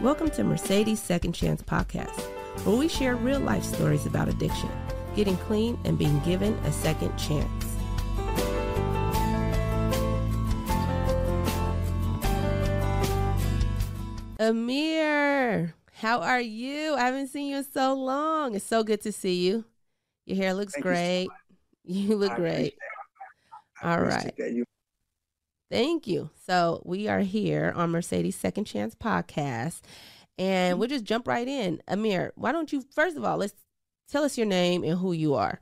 Welcome to Mercedes Second Chance Podcast, where we share real life stories about addiction, getting clean, and being given a second chance. Amir, how are you? I haven't seen you in so long. It's so good to see you. Your hair looks Thank great. You, You, look I great. All right. it. I All appreciate right. Thank you. So we are here on Mercedes Second Chance Podcast, and we'll just jump right in. Amir, why don't you first of all let's tell us your name and who you are.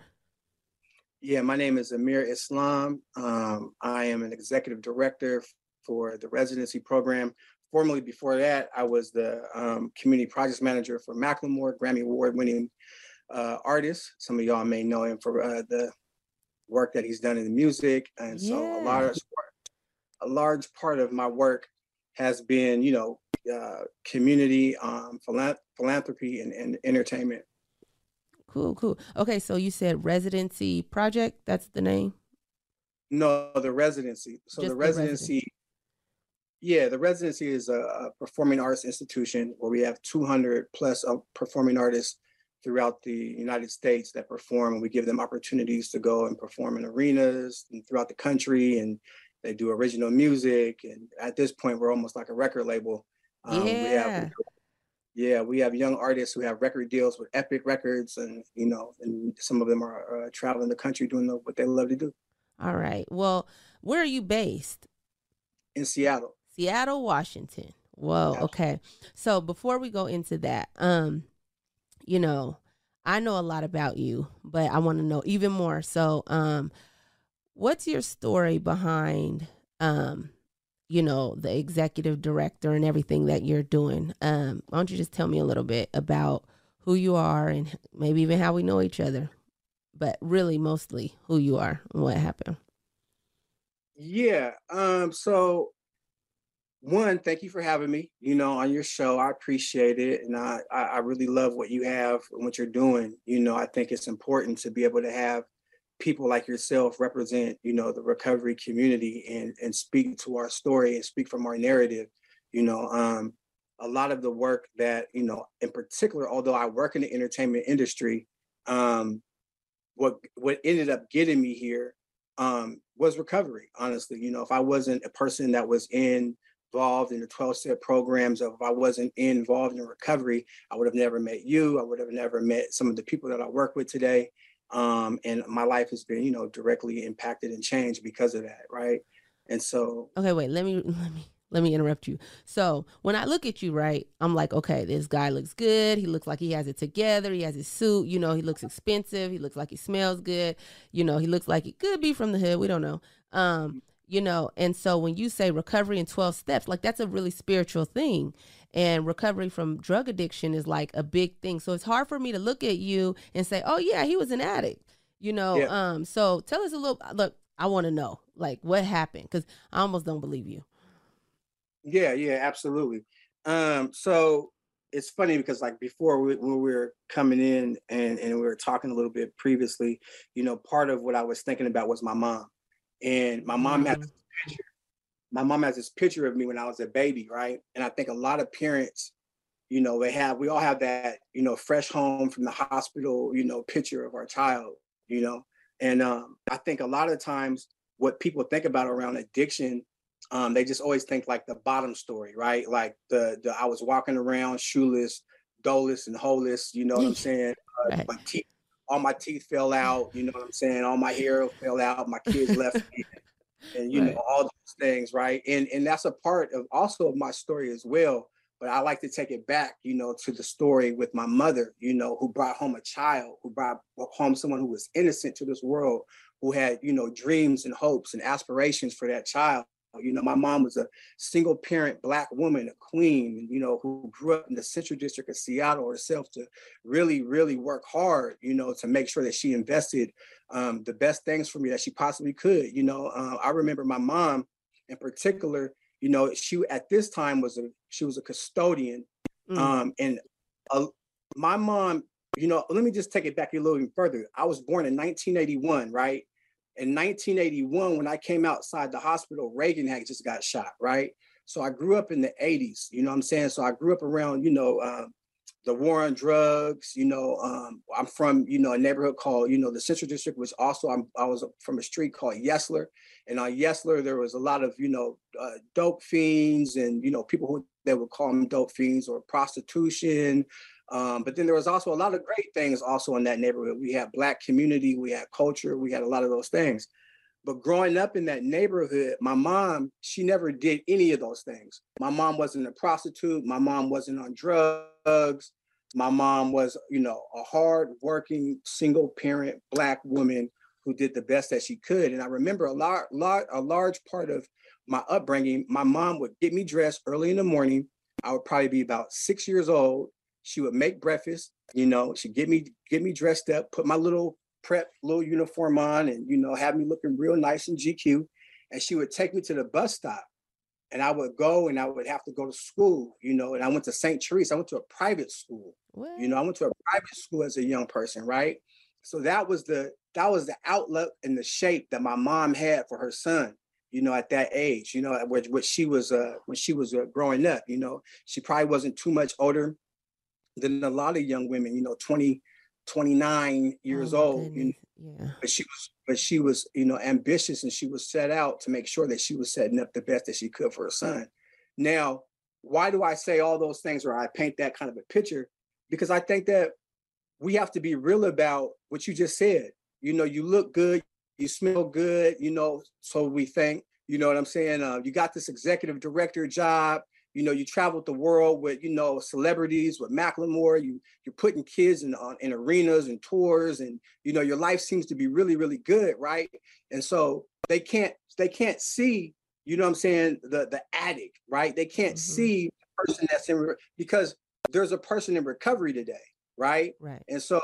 yeah, my name is Amir Islam. Um, I am an executive director for the residency program. Formerly, before that, I was the um, community projects manager for Macklemore, Grammy Award winning uh, artist. Some of y'all may know him for uh, the work that he's done in the music. And so a Yeah. large, a large part of my work has been, you know, uh, community um, philanthropy and, and entertainment. Cool, cool. Okay, so you said residency project. That's the name. No, the residency. So Just the the residency, yeah, the residency is a, a performing arts institution where we have 200 plus of performing artists throughout the United States that perform, and we give them opportunities to go and perform in arenas and throughout the country, and they do original music. And at this point, we're almost like a record label. Um, we Yeah. have, yeah, we have young artists who have record deals with Epic Records, and you know, and some of them are uh, traveling the country doing the, what they love to do All right. Well, where are you based? in Seattle. Seattle, Washington. Whoa. Yes. Okay. So before we go into that, um, you know, I know a lot about you, but I want to know even more. So, um, what's your story behind, um, you know, the executive director and everything that you're doing? Um, why don't you just tell me a little bit about who you are and maybe even how we know each other, but really mostly who you are and what happened. Yeah. Um, so one, thank you for having me, you know, on your show. I appreciate it. And I, I, really love what you have and what you're doing. You know, I think it's important to be able to have people like yourself represent, you know, the recovery community and and speak to our story and speak from our narrative. You know, um, a lot of the work that, you know, in particular, although I work in the entertainment industry, um, what what ended up getting me here um, was recovery. Honestly, you know, if I wasn't a person that was in, involved in the 12 step programs, if I wasn't involved in recovery, I would have never met you. I would have never met some of the people that I work with today. Um, and my life has been, you know, directly impacted and changed because of that, right? And so, Okay, wait. Let me let me let me interrupt you. So when I look at you, right, I'm like, okay, this guy looks good. He looks like he has it together. He has his suit. You know, he looks expensive. He looks like he smells good. You know, he looks like he could be from the hood. We don't know. Um, you know, and so when you say recovery in 12 steps, like that's a really spiritual thing. And recovery from drug addiction is like a big thing. So it's hard for me to look at you and say, oh yeah, he was an addict. You know, Yeah. um, so tell us a little look, I want to know like what happened because I almost don't believe you. yeah, yeah, absolutely. Um, so it's funny because like before we, when we were coming in and, and we were talking a little bit previously, you know, part of what I was thinking about was my mom. And my mom had Mhm. this picture. My mom has this picture of me when I was a baby, right? And I think a lot of parents, you know, they have we all have that, you know, fresh home from the hospital, you know, picture of our child, you know. And um, I think a lot of times what people think about around addiction um, they just always think like the bottom story, right? Like the the I was walking around shoeless, doleless, and holeless. You know what I'm saying? Uh, Right. My teeth, all my teeth fell out. You know what I'm saying? All my hair fell out. My kids left me, and you Right. know all those things, right? And and that's a part of also of my story as well. But I like to take it back, you know, to the story with my mother, you know, who brought home a child, who brought home someone who was innocent to this world, who had, you know, dreams and hopes and aspirations for that child. You know, my mom was a single parent black woman, a queen, you know, who grew up in the central district of Seattle herself to really, really work hard, you know, to make sure that she invested um, the best things for me that she possibly could. You know, uh, I remember my mom in particular, you know, she at this time was a she was a custodian. Mm. Um, and uh, my mom, you know, let me just take it back a little even further. I was born in 1981, right? In 1981, when I came outside the hospital, Reagan had just got shot, right? So I grew up in the 80s, you know what I'm saying? So I grew up around, you know, um, the war on drugs, you know, um, I'm from, you know, a neighborhood called, you know, the Central District was also, I'm, i was from a street called Yesler. And on Yesler, there was a lot of, you know, uh, dope fiends and, you know, people who they would call them dope fiends or prostitution. Um, but then there was also a lot of great things also in that neighborhood. We had black community, we had culture, we had a lot of those things. But growing up in that neighborhood, my mom, she never did any of those things. My mom wasn't a prostitute. My mom wasn't on drugs. My mom was, you know, a hard working single parent black woman who did the best that she could. And I remember a lot, lot, a large part of my upbringing, my mom would get me dressed early in the morning. I would probably be about six years old. She would make breakfast, you know, she'd get me, get me dressed up, put my little prep little uniform on and, you know, have me looking real nice in GQ. And she would take me to the bus stop and I would go and I would have to go to school, you know, and I went to St. Teresa. I went to a private school. What? You know, I went to a private school as a young person, right? So that was the that was the outlook and the shape that my mom had for her son, you know, at that age, you know, which she was uh when she was uh, growing up, you know, she probably wasn't too much older than a lot of young women, you know, 20, 29 years oh old. You know? Yeah. But she was but she was, you know, ambitious and she was set out to make sure that she was setting up the best that she could for her son. Now, why do I say all those things or I paint that kind of a picture? Because I think that we have to be real about what you just said. You know, you look good, you smell good, you know, so we think, you know what I'm saying? Uh, you got this executive director job, you know, you traveled the world with, you know, celebrities with Macklemore. You you're putting kids in on in arenas and tours, and you know, your life seems to be really, really good, right? And so they can't they can't see, you know, what I'm saying the the addict, right? They can't mm-hmm. see the person that's in because there's a person in recovery today, right? Right. And so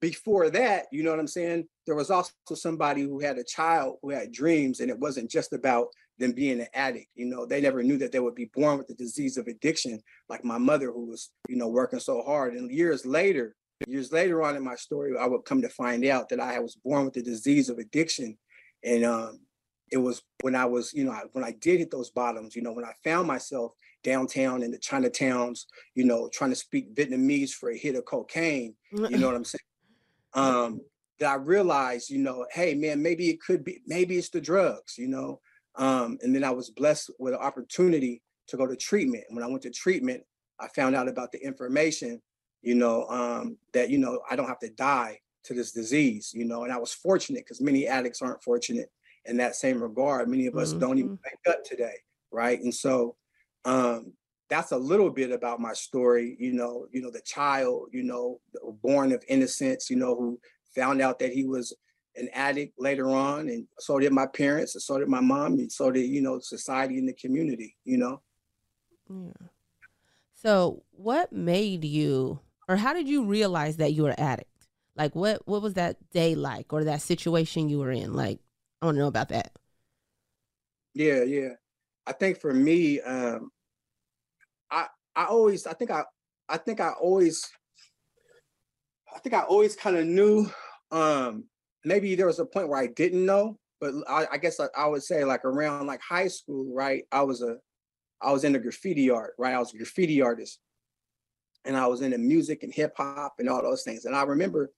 before that, you know what I'm saying? There was also somebody who had a child who had dreams, and it wasn't just about them being an addict. You know, they never knew that they would be born with the disease of addiction, like my mother, who was, you know, working so hard. And years later, years later on in my story, I would come to find out that I was born with the disease of addiction. And um, it was when I was, you know, when I did hit those bottoms, you know, when I found myself downtown in the Chinatowns, you know, trying to speak Vietnamese for a hit of cocaine, you know what I'm saying? Um, that I realized, you know, hey man, maybe it could be, maybe it's the drugs, you know. Um, and then I was blessed with an opportunity to go to treatment. When I went to treatment, I found out about the information, you know, um, that, you know, I don't have to die to this disease, you know, and I was fortunate because many addicts aren't fortunate in that same regard. Many of us mm-hmm. don't even mm-hmm. wake up today, right? And so um, that's a little bit about my story, you know, you know, the child, you know, born of innocence, you know, who found out that he was an addict later on, and so did my parents, and so did my mom, and so did you know society and the community. You know. Yeah. So, what made you, or how did you realize that you were addict? Like, what what was that day like, or that situation you were in? Like, I want to know about that. Yeah, yeah. I think for me, um, I I always I think I I think I always I think I always kind of knew um maybe there was a point where I didn't know, but I, I guess I, I, would say like around like high school, right? I was a, I was into graffiti art, right? I was a graffiti artist, and I was into music and hip hop and all those things. And I remember,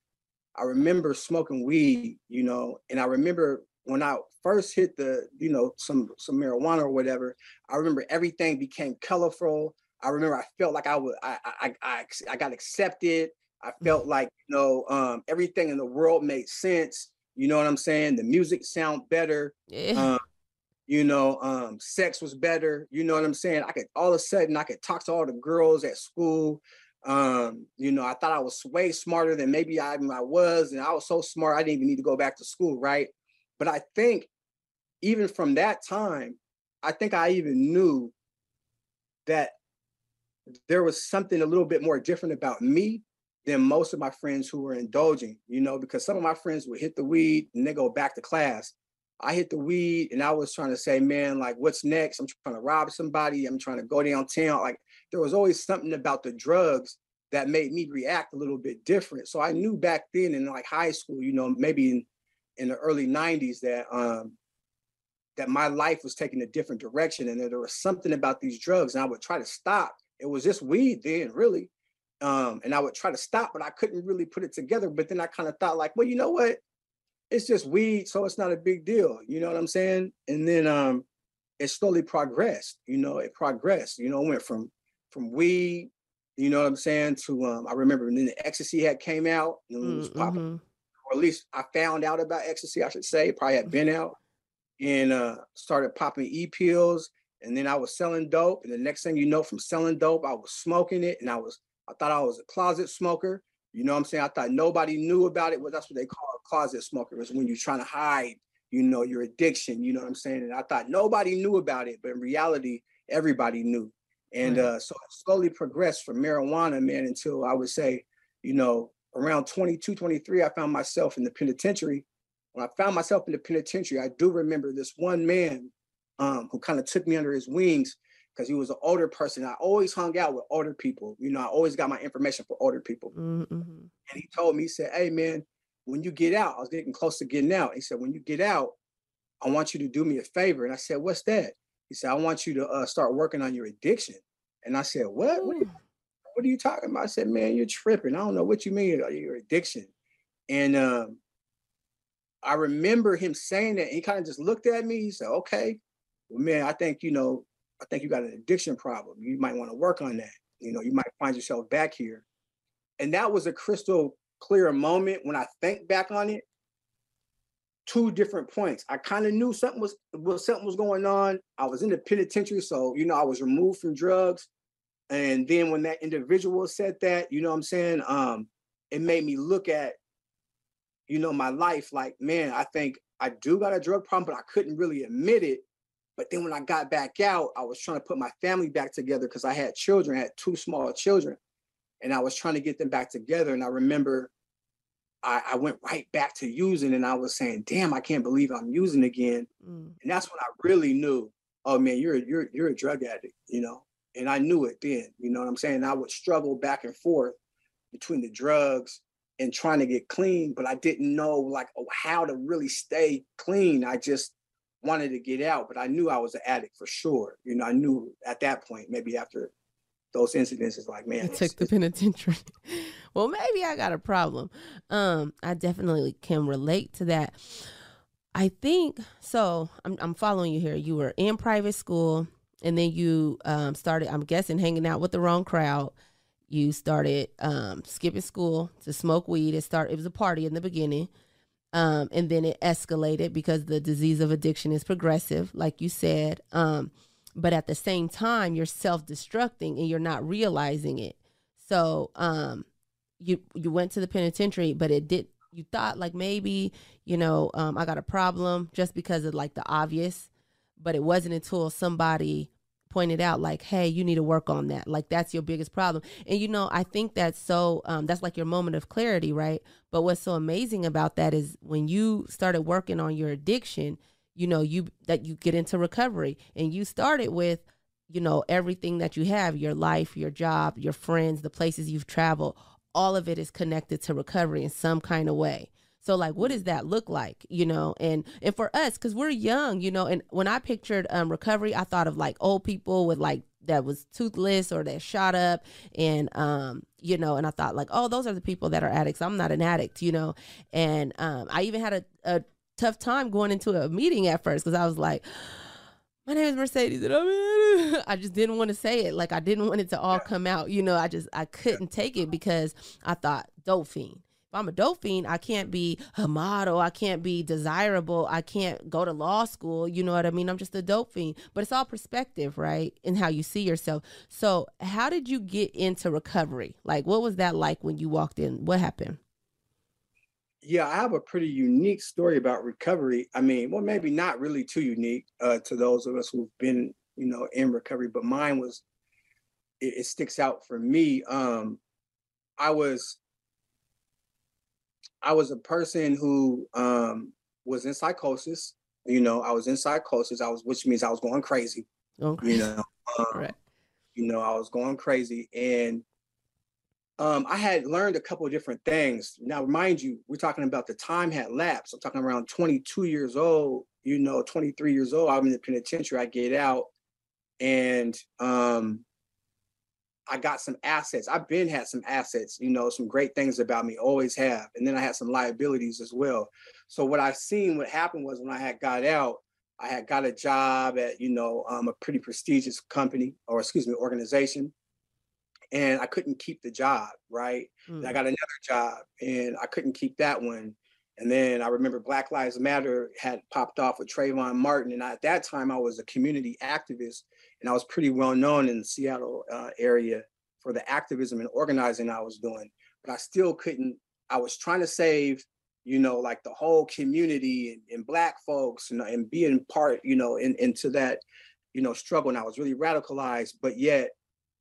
I remember smoking weed, you know, and I remember when I first hit the, you know, some some marijuana or whatever. I remember everything became colorful. I remember I felt like I would, I, I, I, I got accepted. I felt like, you know, um, everything in the world made sense. You know what I'm saying? The music sound better. Yeah. Um, you know, um, sex was better. You know what I'm saying? I could all of a sudden I could talk to all the girls at school. Um, you know, I thought I was way smarter than maybe I, I was, and I was so smart I didn't even need to go back to school, right? But I think even from that time, I think I even knew that there was something a little bit more different about me than most of my friends who were indulging, you know, because some of my friends would hit the weed and they go back to class. I hit the weed and I was trying to say, man, like, what's next? I'm trying to rob somebody. I'm trying to go downtown. Like, there was always something about the drugs that made me react a little bit different. So I knew back then in like high school, you know, maybe in, in the early 90s that um that my life was taking a different direction and that there was something about these drugs and I would try to stop. It was just weed then, really. Um, and I would try to stop, but I couldn't really put it together. But then I kind of thought, like, well, you know what? It's just weed, so it's not a big deal. You know what I'm saying? And then um, it slowly progressed. You know, it progressed. You know, it went from from weed, you know what I'm saying, to um, I remember when the ecstasy had came out, and it was popping, mm-hmm. or at least I found out about ecstasy, I should say, probably had been out, and uh, started popping e pills, and then I was selling dope, and the next thing you know, from selling dope, I was smoking it, and I was I thought I was a closet smoker. You know what I'm saying? I thought nobody knew about it. Well, that's what they call a closet smoker, is when you're trying to hide, you know, your addiction. You know what I'm saying? And I thought nobody knew about it, but in reality, everybody knew. And uh, so I slowly progressed from marijuana, man, until I would say, you know, around 22, 23, I found myself in the penitentiary. When I found myself in the penitentiary, I do remember this one man um, who kind of took me under his wings because he was an older person. I always hung out with older people. You know, I always got my information for older people. Mm-hmm. And he told me, he said, Hey, man, when you get out, I was getting close to getting out. He said, When you get out, I want you to do me a favor. And I said, What's that? He said, I want you to uh, start working on your addiction. And I said, What? What are, you, what are, you, talking about? I said, Man, you're tripping. I don't know what you mean, uh, your addiction. And um, I remember him saying that. he kind of just looked at me. He said, Okay, well, man, I think, you know, I think you got an addiction problem. You might want to work on that. You know, you might find yourself back here. And that was a crystal clear moment when I think back on it. Two different points. I kind of knew something was, was something was going on. I was in the penitentiary, so you know I was removed from drugs. And then when that individual said that, you know what I'm saying, um, it made me look at, you know, my life like, man, I think I do got a drug problem, but I couldn't really admit it but then when I got back out, I was trying to put my family back together because I had children, I had two small children, and I was trying to get them back together. And I remember I, I went right back to using, and I was saying, "Damn, I can't believe I'm using again." Mm. And that's when I really knew, "Oh man, you're you're you're a drug addict," you know. And I knew it then. You know what I'm saying? I would struggle back and forth between the drugs and trying to get clean, but I didn't know like oh, how to really stay clean. I just wanted to get out, but I knew I was an addict for sure. You know, I knew at that point, maybe after those incidents, it's like, man, you took the penitentiary. well, maybe I got a problem. Um, I definitely can relate to that. I think so. I'm, I'm following you here. You were in private school, and then you um, started. I'm guessing hanging out with the wrong crowd. You started um, skipping school to smoke weed. It started. It was a party in the beginning. Um, and then it escalated because the disease of addiction is progressive, like you said. Um, but at the same time, you're self-destructing and you're not realizing it. So um, you you went to the penitentiary, but it did. You thought like maybe you know um, I got a problem just because of like the obvious, but it wasn't until somebody pointed out like hey you need to work on that. Like that's your biggest problem. And you know i think that's so um, that's like your moment of clarity right? But what's so amazing about that is when you started working on your addiction you know you that you get into recovery and you started with you know everything that you have your life your job your friends the places you've traveled all of it is connected to recovery in some kind of way so like, what does that look like? You know, and and for us, because we're young, you know, and when I pictured um, recovery, I thought of like old people with like that was toothless or that shot up and um you know and i thought like oh those are the people that are addicts. I'm not an addict you know? And um i even had a, a tough time going into a meeting at first because i was like my name is mercedes and I'm i just didn't want to say it. Like i didn't want it to all come out you know? I just i couldn't take it because i thought dope fiend if I'm a dope fiend, I can't be a model. I can't be desirable. I can't go to law school. You know what I mean? I'm just a dope fiend. But it's all perspective, right? And how you see yourself. So, how did you get into recovery? Like, what was that like when you walked in? What happened? Yeah, I have a pretty unique story about recovery. I mean, well, maybe not really too unique uh, to those of us who've been, you know, in recovery, but mine was, it, it sticks out for me. Um, I was I was a person who um, was in psychosis. You know, I was in psychosis. I was, which means I was going crazy. Okay. You know, um, right. You know, I was going crazy, and um, I had learned a couple of different things. Now, mind you, we're talking about the time had lapsed. I'm talking around 22 years old. you know, 23 years old, I'm in the penitentiary, I get out and um I got some assets. I've been had some assets, you know, some great things about me, always have. And then I had some liabilities as well. So what I've seen, what happened was when I had got out, I had got a job at, you know, um, a pretty prestigious company or excuse me, organization. And I couldn't keep the job, right? Mm. I got another job and I couldn't keep that one. And then I remember Black Lives Matter had popped off with Trayvon Martin. And I, at that time, I was a community activist and I was pretty well known in the Seattle uh, area for the activism and organizing I was doing. But I still couldn't, I was trying to save, you know, like the whole community and, and Black folks and, and being part, you know, in, into that, you know, struggle. And I was really radicalized, but yet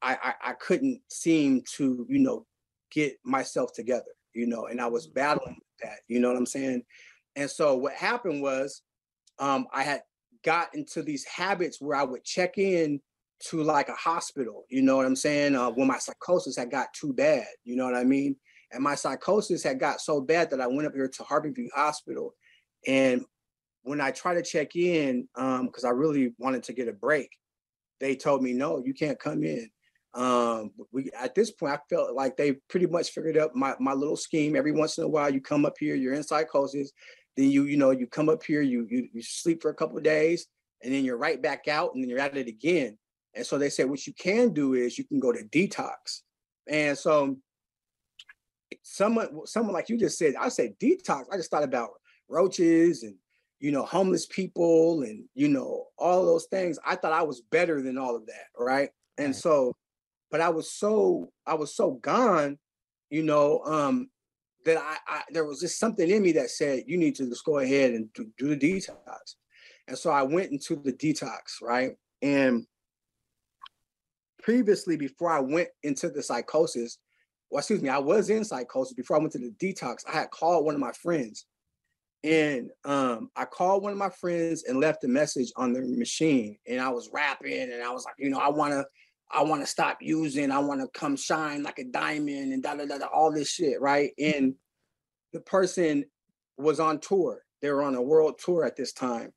I, I, I couldn't seem to, you know, get myself together, you know, and I was mm. battling that, you know what I'm saying? And so what happened was um, I had got into these habits where I would check in to like a hospital, you know what I'm saying? Uh, when my psychosis had got too bad, you know what I mean? And my psychosis had got so bad that I went up here to Harborview Hospital. And when I tried to check in, because um, I really wanted to get a break, they told me, no, you can't come in. Um, we at this point, I felt like they pretty much figured out my, my little scheme. Every once in a while, you come up here, you're in psychosis, then you, you know, you come up here, you you, you sleep for a couple of days, and then you're right back out, and then you're at it again. And so they said, what you can do is you can go to detox. And so someone, someone like you just said, I said detox. I just thought about roaches and you know homeless people and you know all those things. I thought I was better than all of that, right? And so, but I was so I was so gone, you know, um, that I, I, there was just something in me that said you need to just go ahead and do, do the detox. And so I went into the detox, right? And previously, before I went into the psychosis, well, excuse me, I was in psychosis before I went to the detox. I had called one of my friends, and um, I called one of my friends and left a message on the machine. And I was rapping, and I was like, you know, I want to, I want to stop using. I want to come shine like a diamond, and da da da, all this shit, right? And the person was on tour. They were on a world tour at this time,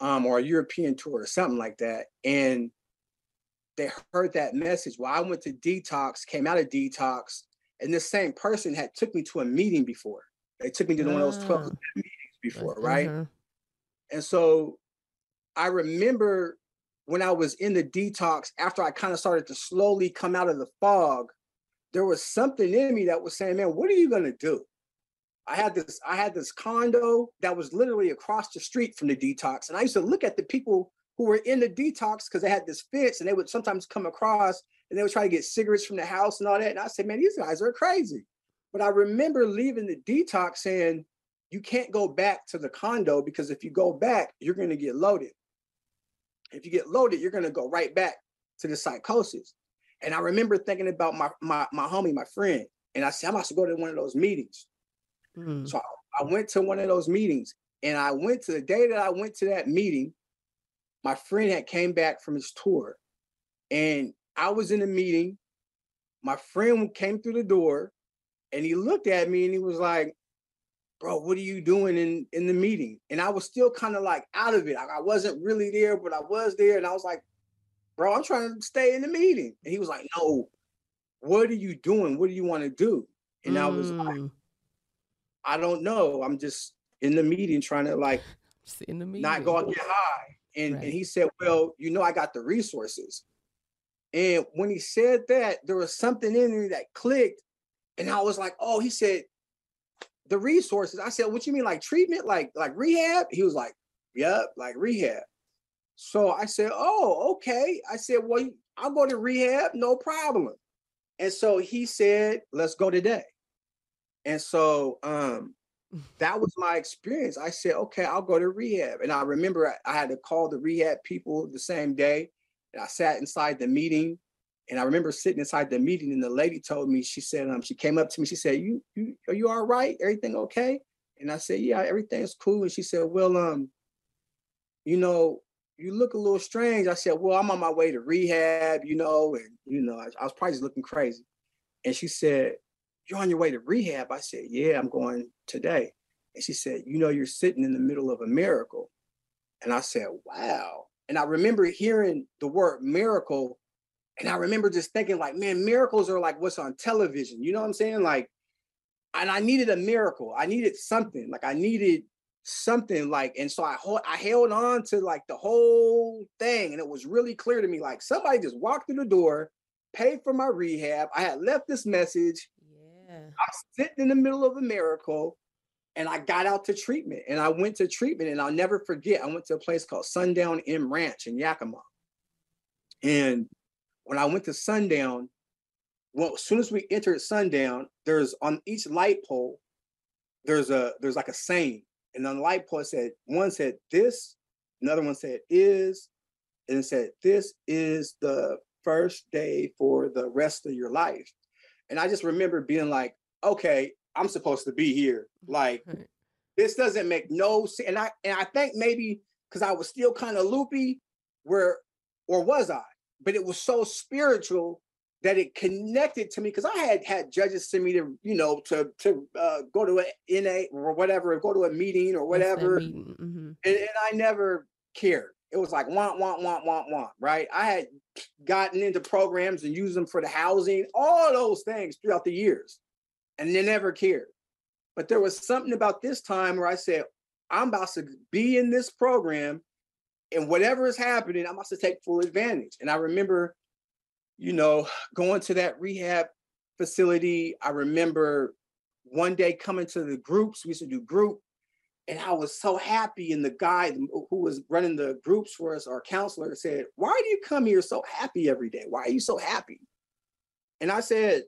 um, or a European tour or something like that. And they heard that message. Well, I went to detox, came out of detox, and this same person had took me to a meeting before. They took me to one of those 12 ah. meetings before, right? Mm-hmm. And so I remember when I was in the detox, after I kind of started to slowly come out of the fog, there was something in me that was saying, man, what are you gonna do? I had this, I had this condo that was literally across the street from the detox. And I used to look at the people who were in the detox because they had this fence and they would sometimes come across and they would try to get cigarettes from the house and all that. And I said, man, these guys are crazy. But I remember leaving the detox saying, you can't go back to the condo because if you go back, you're going to get loaded. If you get loaded, you're going to go right back to the psychosis. And I remember thinking about my my my homie, my friend, and I said, I'm about to go to one of those meetings. Mm. So I, I went to one of those meetings, and I went to the day that I went to that meeting. My friend had came back from his tour, and I was in a meeting. My friend came through the door, and he looked at me and he was like, "Bro, what are you doing in in the meeting?" And I was still kind of like out of it. I, I wasn't really there, but I was there, and I was like, "Bro, I'm trying to stay in the meeting." And he was like, "No, what are you doing? What do you want to do?" And mm. I was like, mm. I don't know. I'm just in the meeting trying to like in the meeting. not go out get high. And, right. and he said, Well, you know, I got the resources. And when he said that, there was something in me that clicked. And I was like, Oh, he said, the resources. I said, What you mean, like treatment, like like rehab? He was like, Yep, like rehab. So I said, Oh, okay. I said, Well, I'll go to rehab, no problem. And so he said, Let's go today. And so um, that was my experience. I said, okay, I'll go to rehab. And I remember I, I had to call the rehab people the same day. And I sat inside the meeting. And I remember sitting inside the meeting, and the lady told me, she said, um, she came up to me, she said, You you are you all right? Everything okay? And I said, Yeah, everything's cool. And she said, Well, um, you know, you look a little strange. I said, Well, I'm on my way to rehab, you know, and you know, I, I was probably just looking crazy. And she said, you're on your way to rehab. I said, yeah, I'm going today. And she said, you know, you're sitting in the middle of a miracle. And I said, wow. And I remember hearing the word miracle. And I remember just thinking, like, man, miracles are like what's on television. You know what I'm saying? Like, and I needed a miracle. I needed something. Like I needed something like, and so I I held on to like the whole thing, and it was really clear to me like somebody just walked through the door, paid for my rehab. I had left this message. Yeah, I was sitting in the middle of a miracle, and I got out to treatment, and I went to treatment, and I'll never forget. I went to a place called Sundown M Ranch in Yakima, and when I went to Sundown, well, as soon as we entered Sundown, there's on each light pole, there's a there's like a saying and on the light pole, said one said this, another one said is, and it said this is the first day for the rest of your life. And I just remember being like, okay, I'm supposed to be here. Like this doesn't make no sense. And I and I think maybe because I was still kind of loopy, where or was I? But it was so spiritual that it connected to me because I had had judges send me to you know to to uh, go to an NA or whatever, go to a meeting or whatever, meeting. Mm-hmm. And, and, I never cared. It was like want want want want want right. I had gotten into programs and used them for the housing, all those things throughout the years, and they never cared. But there was something about this time where I said, I'm about to be in this program, and whatever is happening, I'm about to take full advantage. And I remember you know, going to that rehab facility, I remember one day coming to the groups, we used to do group, and I was so happy. And the guy who was running the groups for us, our counselor, said, Why do you come here so happy every day? Why are you so happy? And I said,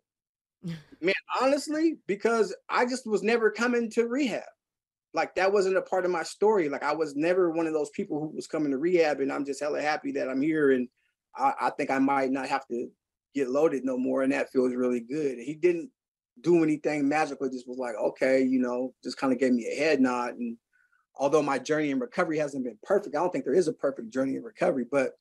Man, honestly, because I just was never coming to rehab. Like that wasn't a part of my story. Like I was never one of those people who was coming to rehab, and I'm just hella happy that I'm here and I, I think I might not have to get loaded no more, and that feels really good. He didn't do anything magical; just was like, okay, you know, just kind of gave me a head nod. And although my journey in recovery hasn't been perfect, I don't think there is a perfect journey in recovery. But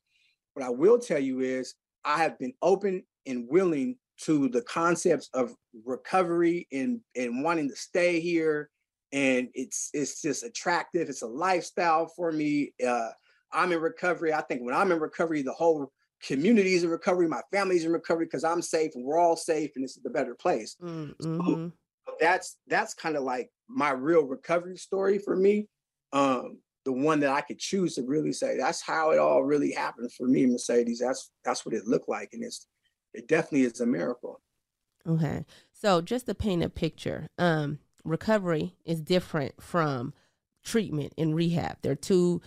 what I will tell you is, I have been open and willing to the concepts of recovery and and wanting to stay here and it's it's just attractive it's a lifestyle for me uh, i'm in recovery i think when i'm in recovery the whole community is in recovery, my family's in recovery because I'm safe and we're all safe and this is the better place. Mm, mm-hmm. So that's that's kind of like my real recovery story for me. Um, the one that I could choose to really say that's how it all really happened for me, Mercedes. That's that's what it looked like, and it's it definitely is a miracle. Okay, so just to paint a picture, um, recovery is different from treatment and rehab. They're two.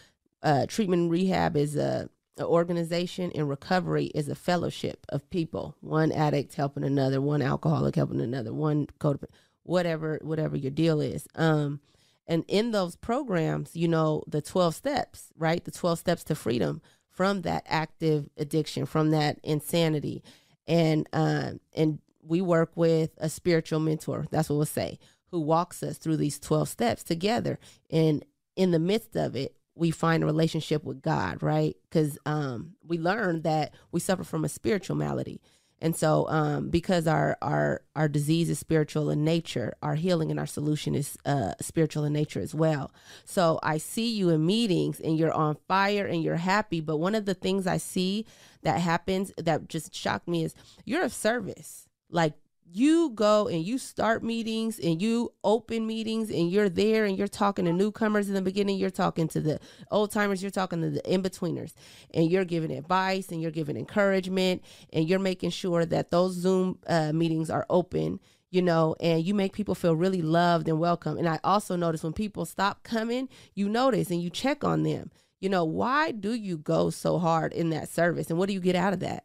Uh, treatment and rehab is a an organization and recovery is a fellowship of people. One addict helping another one alcoholic helping another one codependent whatever whatever your deal is. Um and in those programs you know the 12 steps right? The 12 steps to freedom from that active addiction from that insanity. And um and we work with a spiritual mentor. That's what we'll say who walks us through these 12 steps together and in the midst of it we find a relationship with God, right? Because um, we learn that we suffer from a spiritual malady. And so, um, because our our our disease is spiritual in nature, our healing and our solution is uh, spiritual in nature as well. So I see you in meetings, and you're on fire, and you're happy. But one of the things I see that happens that just shocked me is you're of service. Like you go and you start meetings and you open meetings and you're there and you're talking to newcomers in the beginning, you're talking to the old timers, you're talking to the in betweeners, and you're giving advice and you're giving encouragement and you're making sure that those Zoom uh, meetings are open, you know, and you make people feel really loved and welcome. And I also notice when people stop coming, you notice and you check on them. You know, why do you go so hard in that service and what do you get out of that?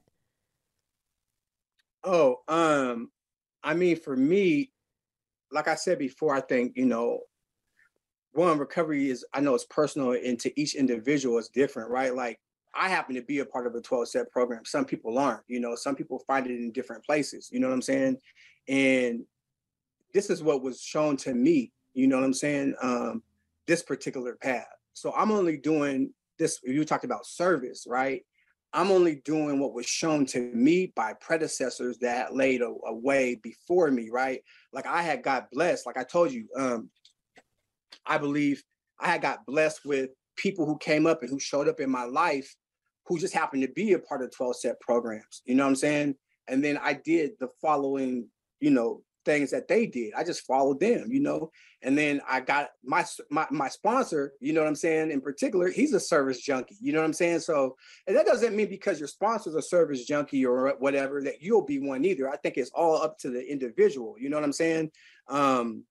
Oh, um, I mean, for me, like I said before, I think, you know, one recovery is I know it's personal and to each individual is different, right? Like I happen to be a part of a 12 step program. Some people aren't, you know, some people find it in different places, you know what I'm saying? And this is what was shown to me, you know what I'm saying? Um, this particular path. So I'm only doing this, you talked about service, right? I'm only doing what was shown to me by predecessors that laid a, a, way before me, right? Like I had got blessed, like I told you, um, I believe I had got blessed with people who came up and who showed up in my life who just happened to be a part of 12 step programs. You know what I'm saying? And then I did the following, you know, things that they did. I just followed them, you know. And then I got my my my sponsor, you know what I'm saying? In particular, he's a service junkie, you know what I'm saying? So, and that doesn't mean because your sponsor's a service junkie or whatever that you'll be one either. I think it's all up to the individual, you know what I'm saying? Um,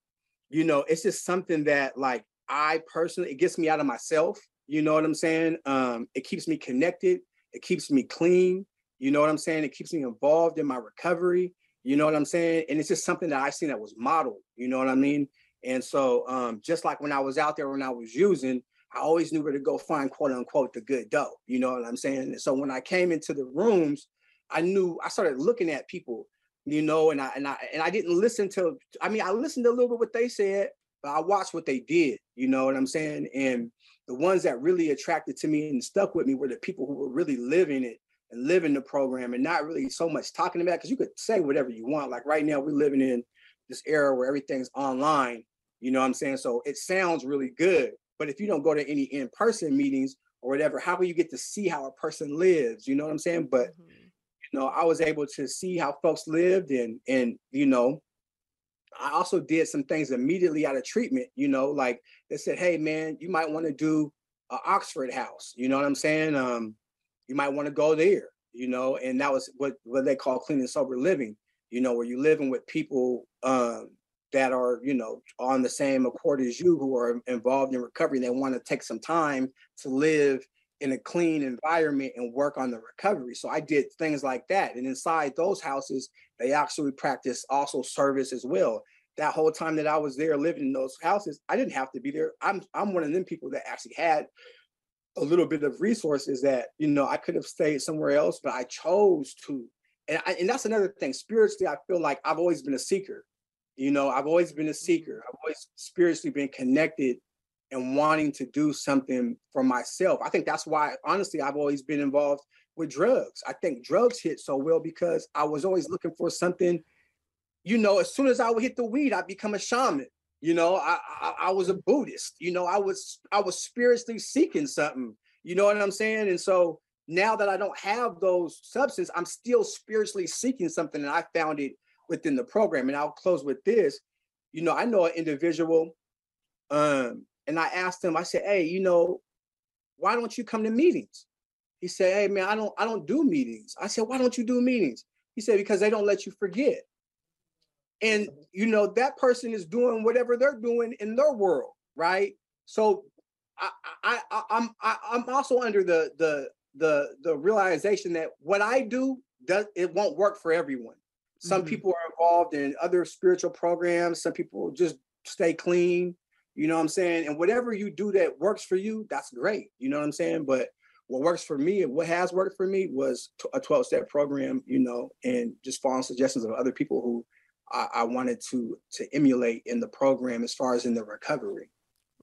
you know, it's just something that like I personally it gets me out of myself, you know what I'm saying? Um, it keeps me connected, it keeps me clean, you know what I'm saying? It keeps me involved in my recovery. You know what I'm saying? And it's just something that I seen that was modeled. You know what I mean? And so, um, just like when I was out there when I was using, I always knew where to go find quote unquote the good dough. You know what I'm saying? And so when I came into the rooms, I knew I started looking at people, you know, and I and I and I didn't listen to. I mean, I listened a little bit what they said, but I watched what they did. You know what I'm saying? And the ones that really attracted to me and stuck with me were the people who were really living it and living the program and not really so much talking about because you could say whatever you want. Like right now, we're living in this era where everything's online. You know what I'm saying? So it sounds really good. But if you don't go to any in-person meetings or whatever, how will you get to see how a person lives? You know what I'm saying? But mm-hmm. you know, I was able to see how folks lived and and you know, I also did some things immediately out of treatment, you know, like they said, hey man, you might want to do a Oxford house. You know what I'm saying? Um, you might want to go there, you know, and that was what, what they call clean and sober living, you know, where you're living with people um, that are, you know, on the same accord as you who are involved in recovery. They want to take some time to live in a clean environment and work on the recovery. So I did things like that. And inside those houses, they actually practice also service as well. That whole time that I was there living in those houses, I didn't have to be there. I'm I'm one of them people that actually had a little bit of resources that you know I could have stayed somewhere else, but I chose to. And I, and that's another thing. Spiritually, I feel like I've always been a seeker. You know, I've always been a seeker. Mm-hmm. I've always spiritually been connected and wanting to do something for myself. I think that's why, honestly, I've always been involved with drugs. I think drugs hit so well because I was always looking for something. You know, as soon as I would hit the weed, I'd become a shaman. You know, I, I, I was a Buddhist. You know, I was I was spiritually seeking something. You know what I'm saying? And so now that I don't have those substances, I'm still spiritually seeking something, and I found it within the program. And I'll close with this. You know, I know an individual, um, and I asked him. I said, "Hey, you know, why don't you come to meetings?" He said, "Hey, man, I don't I don't do meetings." I said, "Why don't you do meetings?" He said, "Because they don't let you forget." And you know that person is doing whatever they're doing in their world right? So i i, I i'm I, i'm also under the the the the realization that what i do does it won't work for everyone. Some mm-hmm. people are involved in other spiritual programs. Some people just stay clean you know what i'm saying? And whatever you do that works for you that's great you know what i'm saying? But what works for me and what has worked for me was a 12 step program you know and just following suggestions of other people who I, I wanted to to emulate in the program as far as in the recovery.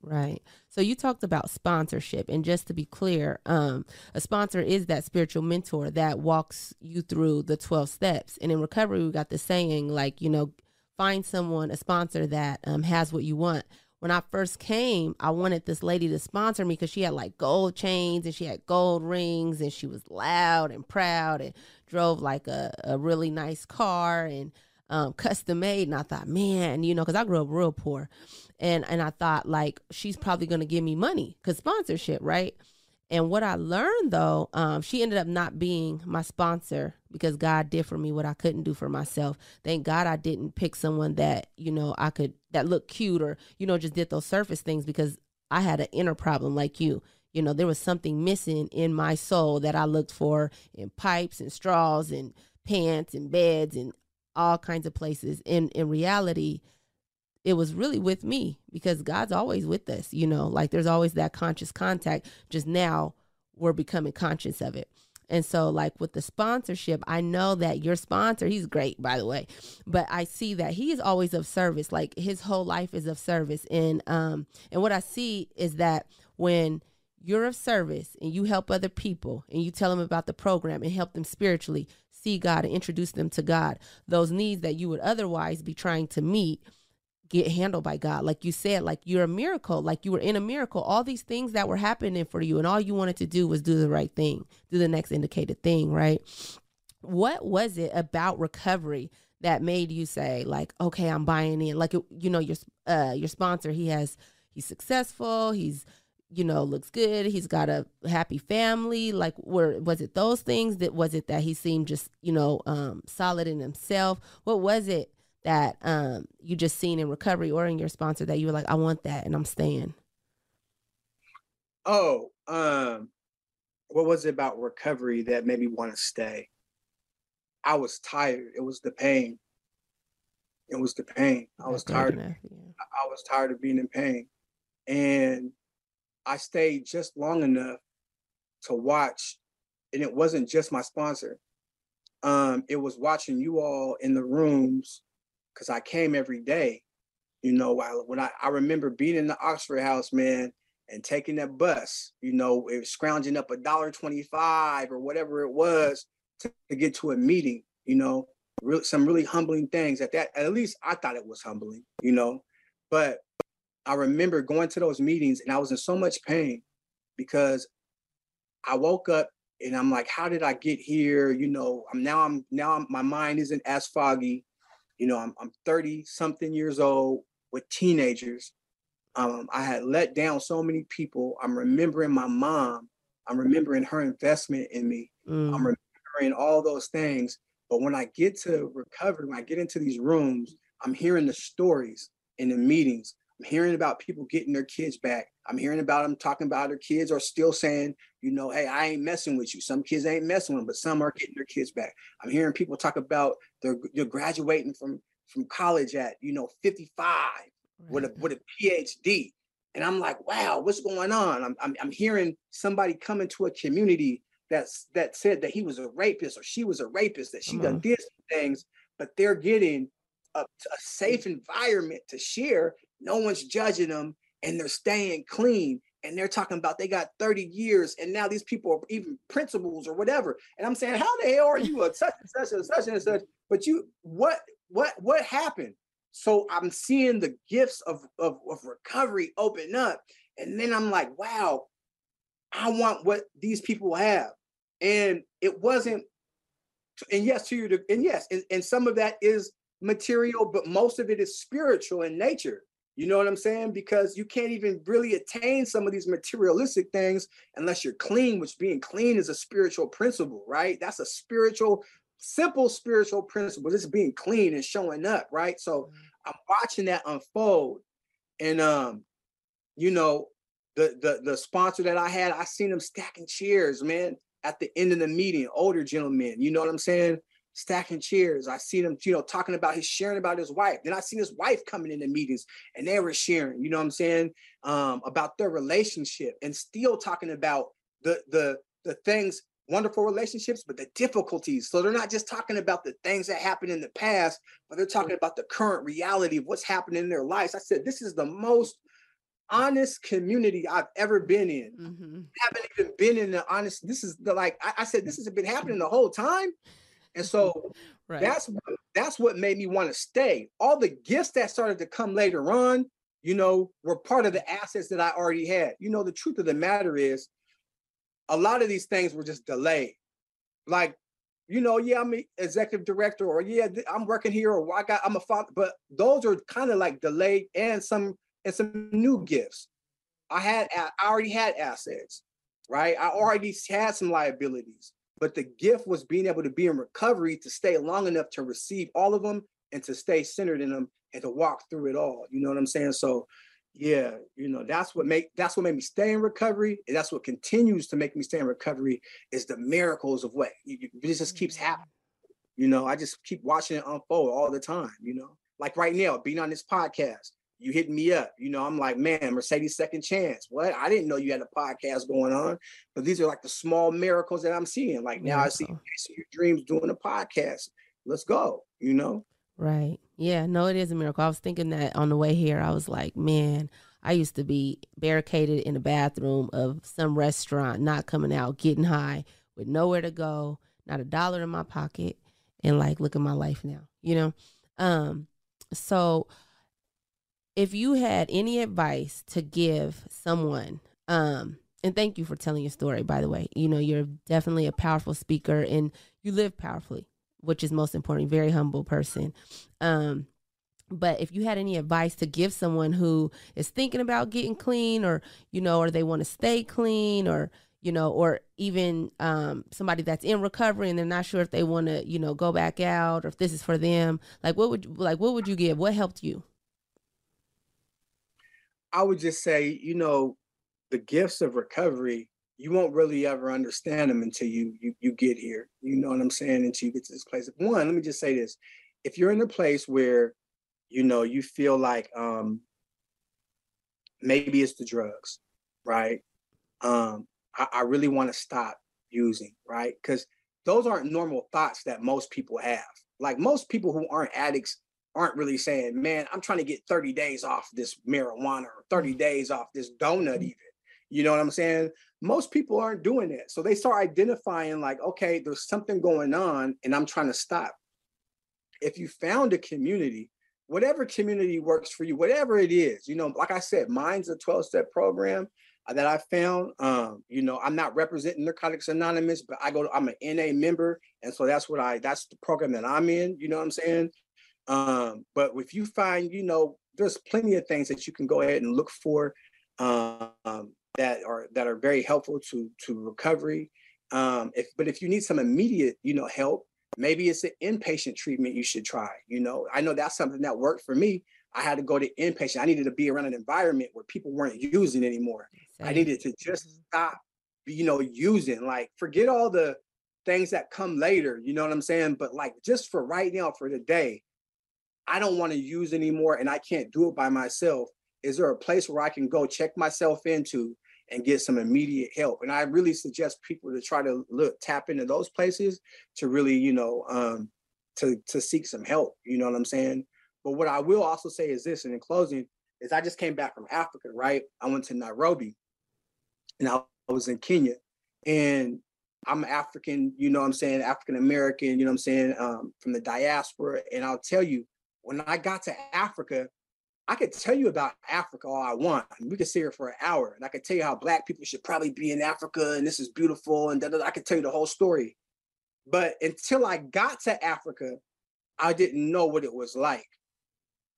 Right. So you talked about sponsorship, and just to be clear, um, a sponsor is that spiritual mentor that walks you through the twelve steps. And in recovery, we got the saying like, you know, find someone, a sponsor that um, has what you want. When I first came, I wanted this lady to sponsor me because she had like gold chains and she had gold rings and she was loud and proud and drove like a, a really nice car and um, custom made. And I thought, man, you know, because I grew up real poor. And, and I thought, like, she's probably to give me money because sponsorship, right? And what I learned though, um, she ended up not being my sponsor because God did for me what I couldn't do for myself. Thank God I didn't pick someone that, you know, I could, that looked cute or, you know, just did those surface things because I had an inner problem like you. You know, there was something missing in my soul that I looked for in pipes and straws and pants and beds and all kinds of places. In in reality, it was really with me because God's always with us, you know, like there's always that conscious contact. Just now we're becoming conscious of it. And so, like with the sponsorship, I know that your sponsor, he's great, by the way, but I see that he is always of service. Like his whole life is of service. And um, and what I see is that when you're of service and you help other people and you tell them about the program and help them spiritually, see God and introduce them to God. Those needs that you would otherwise be trying to meet get handled by God. Like you said, like you're a miracle, like you were in a miracle. All these things that were happening for you, and all you wanted to do was do the right thing, do the next indicated thing, right? What was it about recovery that made you say, like, okay, I'm buying in? Like, you know, your uh, your sponsor, he has, he's successful, he's you know looks good he's got a happy family like were was it those things that was it that he seemed just you know um solid in himself what was it that um, you just seen in recovery or in your sponsor that you were like, I want that and I'm staying? Oh, um, what was it about recovery that made me want to stay? I was tired. It was the pain. It was the pain. I was tired. Enough, yeah. I was tired of being in pain. And I stayed just long enough to watch. And it wasn't just my sponsor. Um, it was watching you all in the rooms because I came every day. You know, while when I, I remember being in the Oxford House, man, and taking that bus, you know, it was scrounging up a dollar twenty-five or whatever it was to, to get to a meeting, you know, some really humbling things at that at least I thought it was humbling, you know. But I remember going to those meetings and I was in so much pain because I woke up and I'm like, how did I get here? You know, I'm now I'm now I'm, my mind isn't as foggy. You know, I'm, I'm 30 something years old with teenagers. Um, I had let down so many people. I'm remembering my mom. I'm remembering her investment in me. Mm. I'm remembering all those things. But when I get to recovery, when I get into these rooms, I'm hearing the stories in the meetings. I'm hearing about people getting their kids back. I'm hearing about them talking about their kids or still saying, you know, hey, I ain't messing with you. Some kids ain't messing with them, but some are getting their kids back. I'm hearing people talk about they're, they're graduating from from college at, you know, 55 right. with a with a PhD. And I'm like, wow, what's going on? I'm, I'm, I'm hearing somebody come into a community that's that said that he was a rapist or she was a rapist, that she Come done on. did things, but they're getting a, a safe environment to share. No one's judging them and they're staying clean and they're talking about they got 30 years and now these people are even principals or whatever. And i'm saying how the hell are you a such and such and such and such? But you what what what happened? So i'm seeing the gifts of, of of recovery open up and then i'm like wow i want what these people have. And it wasn't and yes to you and yes and, and some of that is material but most of it is spiritual in nature you know what I'm saying? Because you can't even really attain some of these materialistic things unless you're clean, which being clean is a spiritual principle, right? That's a spiritual, simple spiritual principle. Just being clean and showing up, right? So mm-hmm. I'm watching that unfold. And um, you know, the the the sponsor that I had, I seen them stacking chairs, man, at the end of the meeting, older gentlemen, you know what I'm saying? Stacking chairs. I see them, you know, talking about his sharing about his wife. Then I seen his wife coming into meetings and they were sharing, you know what I'm saying, um, about their relationship and still talking about the the the things, wonderful relationships, but the difficulties. So they're not just talking about the things that happened in the past, but they're talking about the current reality of what's happening in their lives. I said, this is the most honest community I've ever been in. Mm-hmm. I haven't even been in the honest. This is the like I, I said, this has been happening the whole time. And so right. that's what, that's what made me want to stay. All the gifts that started to come later on, you know, were part of the assets that I already had. You know, the truth of the matter is, a lot of these things were just delayed. Like, you know, yeah, I'm an executive director, or yeah, I'm working here, or I got I'm a father, but those are kind of like delayed and some and some new gifts. I had I already had assets, right? I already had some liabilities. But the gift was being able to be in recovery to stay long enough to receive all of them and to stay centered in them and to walk through it all. You know what I'm saying? So yeah, you know, that's what make that's what made me stay in recovery. And that's what continues to make me stay in recovery is the miracles of what you, you, it just keeps mm-hmm. happening. You know, I just keep watching it unfold all the time, you know. Like right now, being on this podcast, you hit me up. You know, I'm like, man, Mercedes Second Chance. What? I didn't know you had a podcast going on. But these are like the small miracles that I'm seeing. Like now I see, see your dreams doing a podcast. Let's go, you know? Right. Yeah, no, it is a miracle. I was thinking that on the way here. I was like, man, I used to be barricaded in the bathroom of some restaurant, not coming out, getting high with nowhere to go, not a dollar in my pocket. And like, look at my life now, you know? Um, so if you had any advice to give someone, um, and thank you for telling your story, by the way. You know, you're definitely a powerful speaker and you live powerfully, which is most important. Very humble person. Um, but if you had any advice to give someone who is thinking about getting clean or, you know, or they want to stay clean or, you know, or even um, somebody that's in recovery and they're not sure if they want to, you know, go back out or if this is for them, like what would like what would you give? What helped you? I would just say, you know, the gifts of recovery, you won't really ever understand them until you you you get here. You know what I'm saying? Until you get to this place. One, let me just say this: if you're in a place where, you know, you feel like um, maybe it's the drugs, right? Um, I, I really want to stop using, right? Because those aren't normal thoughts that most people have. Like most people who aren't addicts aren't really saying, man, I'm trying to get 30 days off this marijuana or 30 days off this donut, mm-hmm. even. You know what I'm saying? Most people aren't doing it. So they start identifying, like, okay, there's something going on and I'm trying to stop. If you found a community, whatever community works for you, whatever it is, you know, like I said, mine's a 12 step program uh, that I found. Um, you know, I'm not representing Narcotics Anonymous, but I go to, I'm an NA member. And so that's what I, that's the program that I'm in, you know what I'm saying? Um, but if you find, you know, there's plenty of things that you can go ahead and look for. Um, that are that are very helpful to to recovery. Um, if but if you need some immediate, you know, help, maybe it's an inpatient treatment you should try. You know, I know that's something that worked for me. I had to go to inpatient. I needed to be around an environment where people weren't using anymore. Same. I needed to just stop, you know, using. Like forget all the things that come later. You know what I'm saying? But like just for right now, for the day, I don't want to use anymore, and I can't do it by myself. Is there a place where I can go check myself into and get some immediate help. And I really suggest people to try to look tap into those places to really, you know, um, to to seek some help. You know what I'm saying? But what I will also say is this, and in closing, is I just came back from Africa, right? I went to Nairobi, and I was in Kenya, and I'm African, you know what I'm saying, African American, you know what I'm saying, um, from the diaspora. And I'll tell you, when I got to Africa, I could tell you about Africa all I want. I mean, we could sit here for an hour, and I could tell you how Black people should probably be in Africa, and this is beautiful, and da, da, da. I could tell you the whole story. But until I got to Africa, I didn't know what it was like.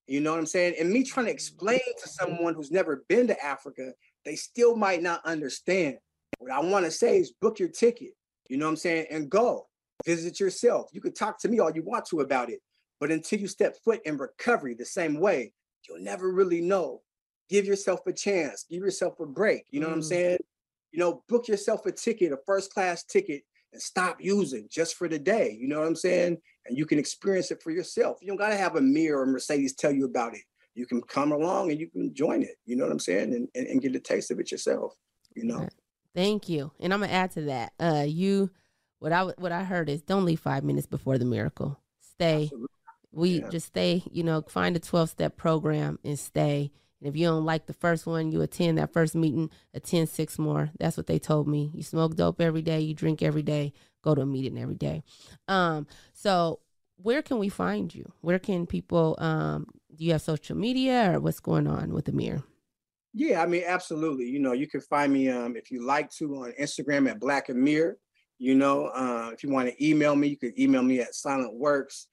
You know what I'm saying? And me trying to explain to someone who's never been to Africa, they still might not understand. What I want to say is book your ticket. You know what I'm saying? And go visit yourself. You can talk to me all you want to about it. But until you step foot in recovery the same way, you'll never really know. Give yourself a chance, give yourself a break. You know mm. what I'm mm. saying? You know, book yourself a ticket, a first class ticket, and stop using just for the day. You know what I'm saying? And you can experience it for yourself. You don't got to have Amir or Mercedes tell you about it. You can come along and you can join it. You know what I'm saying? And, and, and get a taste of it yourself. You know. Thank you. And I'm gonna add to that. Uh, you, what I what I heard is don't leave five minutes before the miracle. Stay. Absolutely we yeah. just stay, you know, find a 12 step program and stay. And if you don't like the first one, you attend that first meeting, attend six more. That's what they told me. You smoke dope every day, you drink every day, go to a meeting every day. Um, so where can we find you? Where can people um do you have social media or what's going on with Amir? Yeah, I mean, absolutely. You know, you can find me um if you like to on Instagram at Black Amir. You know, uh, if you want to email me, you can email me at Silent Works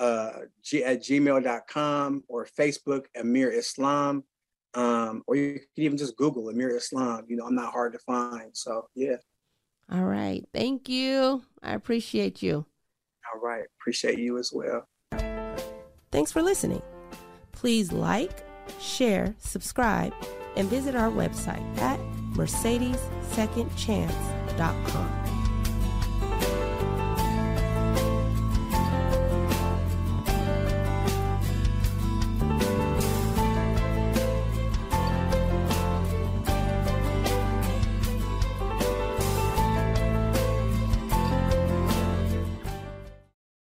uh, g- at gmail.com or Facebook, Amir Islam. Um, or you can even just Google Amir Islam. You know, I'm not hard to find. So, yeah. All right. Thank you. I appreciate you. All right. Appreciate you as well. Thanks for listening. Please like, share, subscribe, and visit our website at mercedessecondchance.com.